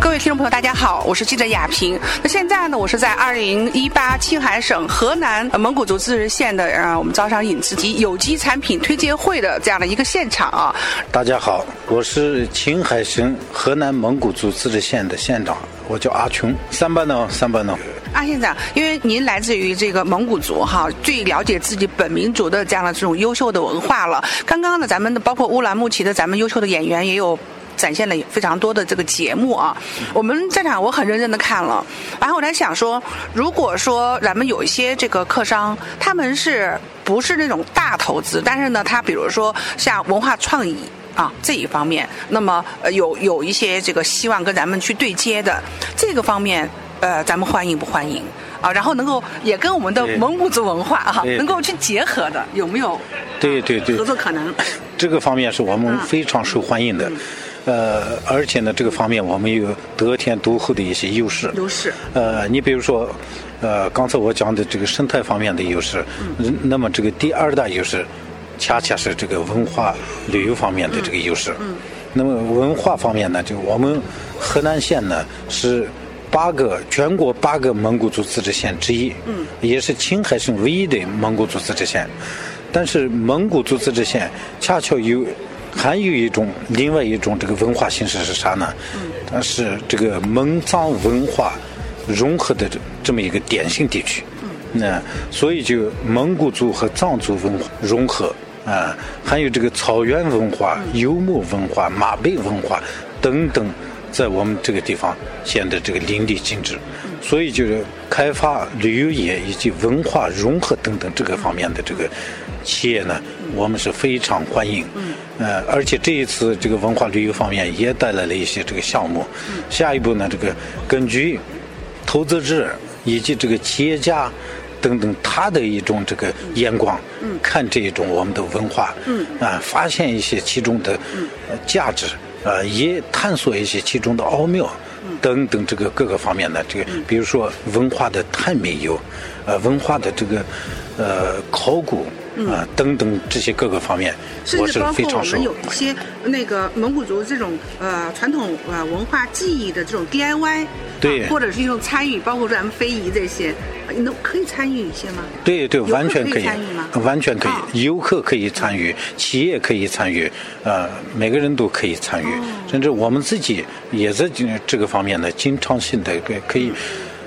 各位听众朋友，大家好，我是记者雅萍。那现在呢，我是在二零一八青海省河南蒙古族自治县的啊，我们招商引资及有机产品推介会的这样的一个现场啊。大家好，我是青海省河南蒙古族自治县的县长，我叫阿琼。三班呢，三班呢。阿县长，因为您来自于这个蒙古族哈，最了解自己本民族的这样的这种优秀的文化了。刚刚呢，咱们的包括乌兰牧骑的咱们优秀的演员也有。展现了非常多的这个节目啊，我们在场我很认真的看了，然后我在想说，如果说咱们有一些这个客商，他们是不是那种大投资，但是呢，他比如说像文化创意啊这一方面，那么呃有有一些这个希望跟咱们去对接的这个方面，呃，咱们欢迎不欢迎啊？然后能够也跟我们的蒙古族文化啊能够去结合的，有没有？对对对，合作可能。这个方面是我们非常受欢迎的。呃，而且呢，这个方面我们有得天独厚的一些优势。优势。呃，你比如说，呃，刚才我讲的这个生态方面的优势，嗯，那么这个第二大优势，恰恰是这个文化旅游方面的这个优势。嗯。那么文化方面呢，就我们河南县呢是八个全国八个蒙古族自治县之一，嗯，也是青海省唯一的蒙古族自治县。但是蒙古族自治县恰巧有。还有一种，另外一种这个文化形式是啥呢？它是这个蒙藏文化融合的这这么一个典型地区。那所以就蒙古族和藏族文化融合啊，还有这个草原文化、游牧文化、马背文化等等，在我们这个地方显得这个淋漓尽致。所以就是开发旅游业以及文化融合等等这个方面的这个企业呢，我们是非常欢迎。呃，而且这一次这个文化旅游方面也带来了一些这个项目。下一步呢，这个根据投资者以及这个企业家等等他的一种这个眼光，嗯看这一种我们的文化，嗯啊，发现一些其中的价值，呃，也探索一些其中的奥妙，等等这个各个方面的这个，比如说文化的探秘游，呃，文化的这个呃考古。啊，等等这些各个方面，甚至包括我们有一些那个蒙古族这种呃传统呃文化技艺的这种 DIY，对，或者是一种参与，包括咱们非遗这些，你都可以参与一些吗？对对，完全可以参与吗？完全可以，游客可以参与，企业可以参与，呃，每个人都可以参与，甚至我们自己也在这这个方面呢，经常性的可以。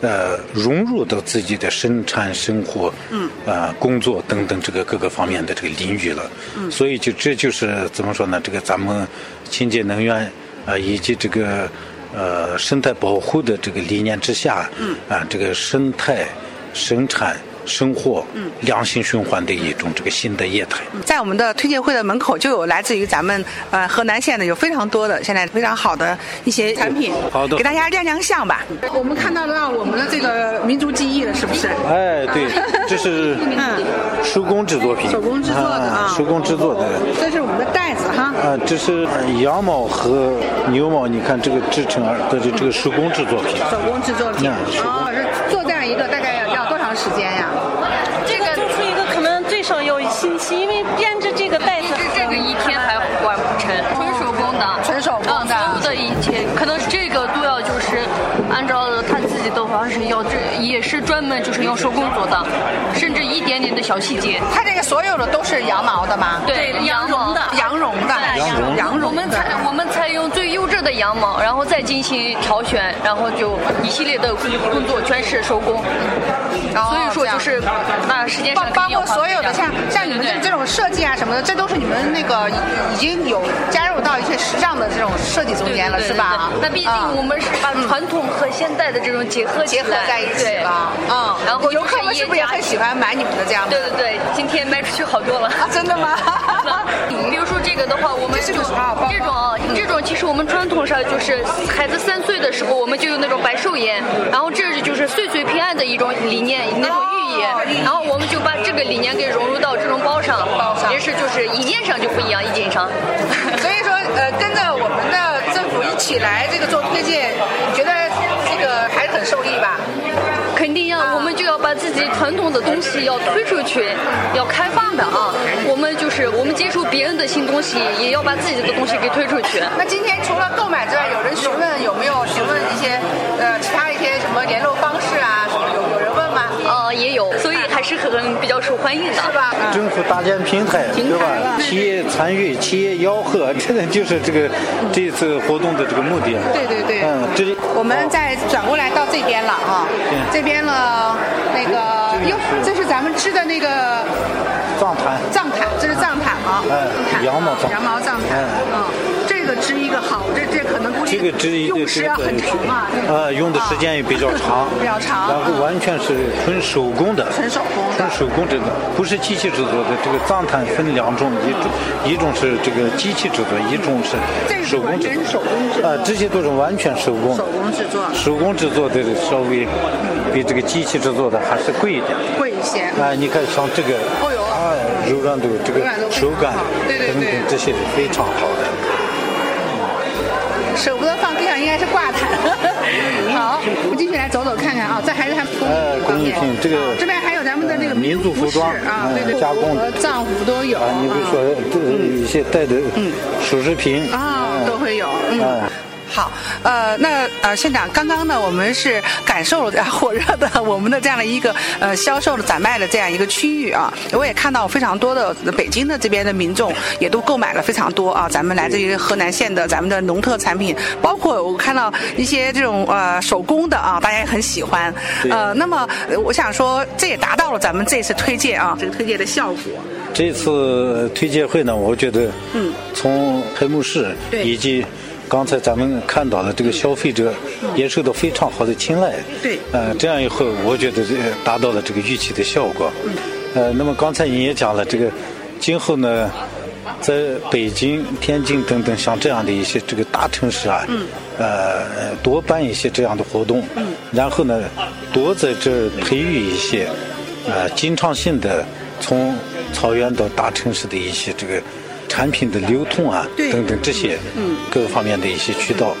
呃，融入到自己的生产生活，嗯，啊，工作等等这个各个方面的这个领域了，嗯，所以就这就是怎么说呢？这个咱们清洁能源啊，以及这个呃生态保护的这个理念之下，嗯，啊，这个生态生产。生活，嗯，良性循环的一种这个新的业态。在我们的推介会的门口就有来自于咱们呃河南县的有非常多的现在非常好的一些产品，好的，给大家亮亮相吧。我们看到了我们的这个民族技艺了，是不是？哎，对，这是嗯手工制作品，手工制作的啊，手工制作的。这是我们的袋子哈。啊，这是羊毛和牛毛，你看这个制成的这这个手工制作品。手工制作品，哦，是做这样一个大概要要多长时间呀？少要一星期，因为编织这个袋子，这个一天还完不成，纯手工的，纯手工的，所有的一切，可能这个都要就是按照他自己的方式，要这也是专门就是用手工做的，甚至一点点的小细节。它这个所有的都是羊毛的吗？对，羊绒的，羊绒的，羊绒，羊绒。我们采我们采用最优质的羊毛，然后再进行挑选，然后就一系列的工作全是手工。所以说就是那时间上包括所有的。像像你们这这种设计啊什么的，这都是你们那个已经有加时尚的这种设计中间了，是吧？那毕竟我们是把传统和现代的这种结合结合在一起了，嗯。然后游客们是不是也很喜欢买你们的这样？对对对，今天卖出去好多了。真的吗？比如说这个的话，我们就这种这种其实我们传统上就是孩子三岁的时候，我们就有那种百寿宴，然后这就是岁岁平安的一种理念，那种寓意，然后我们就把这个理念给融。入到这种包上，也是就是一件上就不一样，一件上。所以说，呃，跟着我们的政府一起来这个做推荐，觉得这个还是很受益吧？肯定要，我们就要把自己传统的东西要推出去，要开放的啊。我们就是我们接触别人的新东西，也要把自己的东西给推出去。那今天除了购买之外，有所以还是很比较受欢迎的。是吧？政府搭建平台，平台。对吧？企业参与、企业吆喝，这个就是这个这次活动的这个目的。对对对。嗯，这里。我们再转过来到这边了啊，这边了那个哟，这是咱们吃的那个藏毯，藏毯，这是藏毯吗？哎毯。羊毛藏羊毛藏毯，哎嗯，这个织一个好，这这可能估计这个织一个用时要很长啊，这个呃，用的时间也比较长，比较长。然后完全是纯手工的，纯手工纯手工制的，不是机器制作的。这个藏毯分两种，一种一种是这个机器制作，一种是手工制作。啊，这些都是完全手工，手工制作。手工制作的稍微比这个机器制作的还是贵一点。贵一些。啊，你看像这个，柔软度、这个手感等等这些是非常好的。舍不得放地上，应该是挂毯。好，我们继续来走走看看啊，这还是它工哎艺品这个啊这边还有咱们的那个民族服装饰啊，嗯对对，加工和藏服都有。啊，你比如说这一些带的嗯首饰品啊，都会有。嗯哎。好，呃，那呃，县长，刚刚呢，我们是感受了火热的 我们的这样的一个呃销售的展卖的这样一个区域啊，我也看到非常多的北京的这边的民众也都购买了非常多啊，咱们来自于河南县的咱们的农特产品，包括我看到一些这种呃手工的啊，大家也很喜欢。呃，那么呃我想说，这也达到了咱们这次推介啊这个推介的效果。这次推介会呢，我觉得，嗯，从开幕式以及刚才咱们看到的这个消费者也受到非常好的青睐。对呃，这样以后，我觉得这达到了这个预期的效果。嗯，呃，那么刚才你也讲了，这个今后呢，在北京、天津等等像这样的一些这个大城市啊，嗯，呃，多办一些这样的活动，嗯，然后呢，多在这儿培育一些，呃，经常性的从草原到大城市的一些这个产品的流通啊，等等这些，嗯，各方面的一些渠道，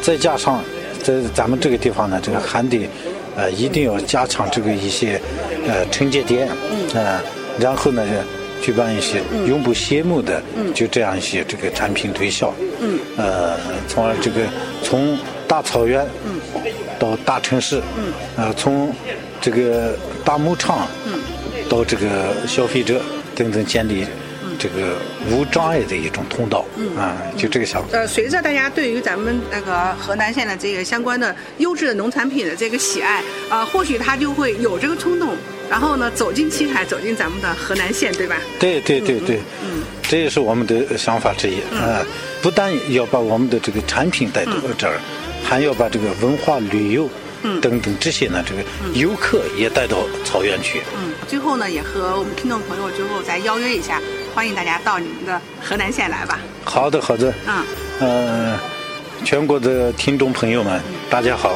再加上在咱们这个地方呢，这个还得，呃，一定要加强这个一些，呃，承接点，嗯，啊、然后呢，举办一些永不谢幕的，嗯，就这样一些这个产品推销，嗯，呃，从而这个从大草原，嗯，到大城市，嗯，呃，从这个大牧场，嗯，到这个消费者等等建立。这个无障碍的一种通道，嗯啊，就这个想法。呃，随着大家对于咱们那个河南县的这个相关的优质的农产品的这个喜爱，啊，或许他就会有这个冲动，然后呢走进青海，走进咱们的河南县，对吧？对对对对，嗯，这也是我们的想法之一啊。不但要把我们的这个产品带到这儿，还要把这个文化旅游，嗯等等这些呢，这个游客也带到草原去。嗯，最后呢，也和我们听众朋友最后再邀约一下，欢迎大家到你们的河南县来吧。好的，好的。嗯，呃，全国的听众朋友们，大家好。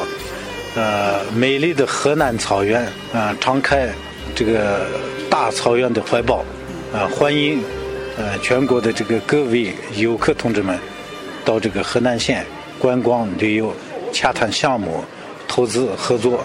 呃，美丽的河南草原啊、敞开这个大草原的怀抱，啊、欢迎呃全国的这个各位游客同志们到这个河南县观光旅游，洽谈项目、投资合作。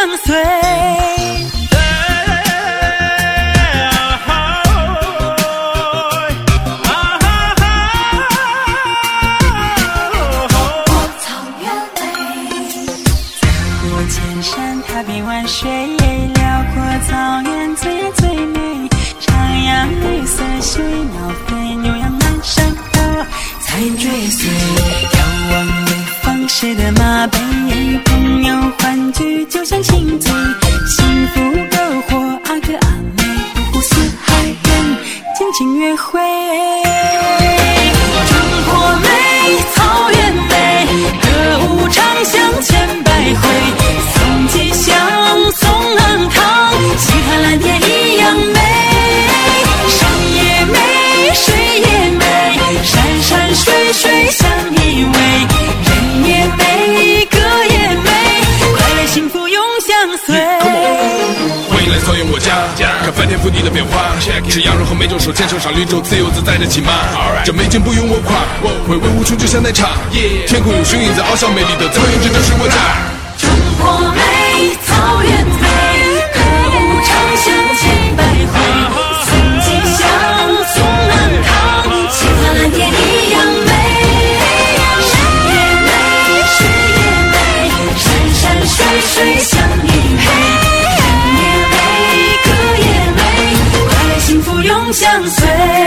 跟随蓝天一样美。山也美，水也美，山山水水相依偎，人也美，歌也美，快乐幸福永相随。未来草原我家，看翻天覆地的变化。吃羊肉和美酒，手牵手上绿洲，自由自在的骑马。这美景不用我夸，回味无穷就像奶茶。天空有雄鹰在翱翔，美丽的草原，这就是我家。中国美，草原美，相随。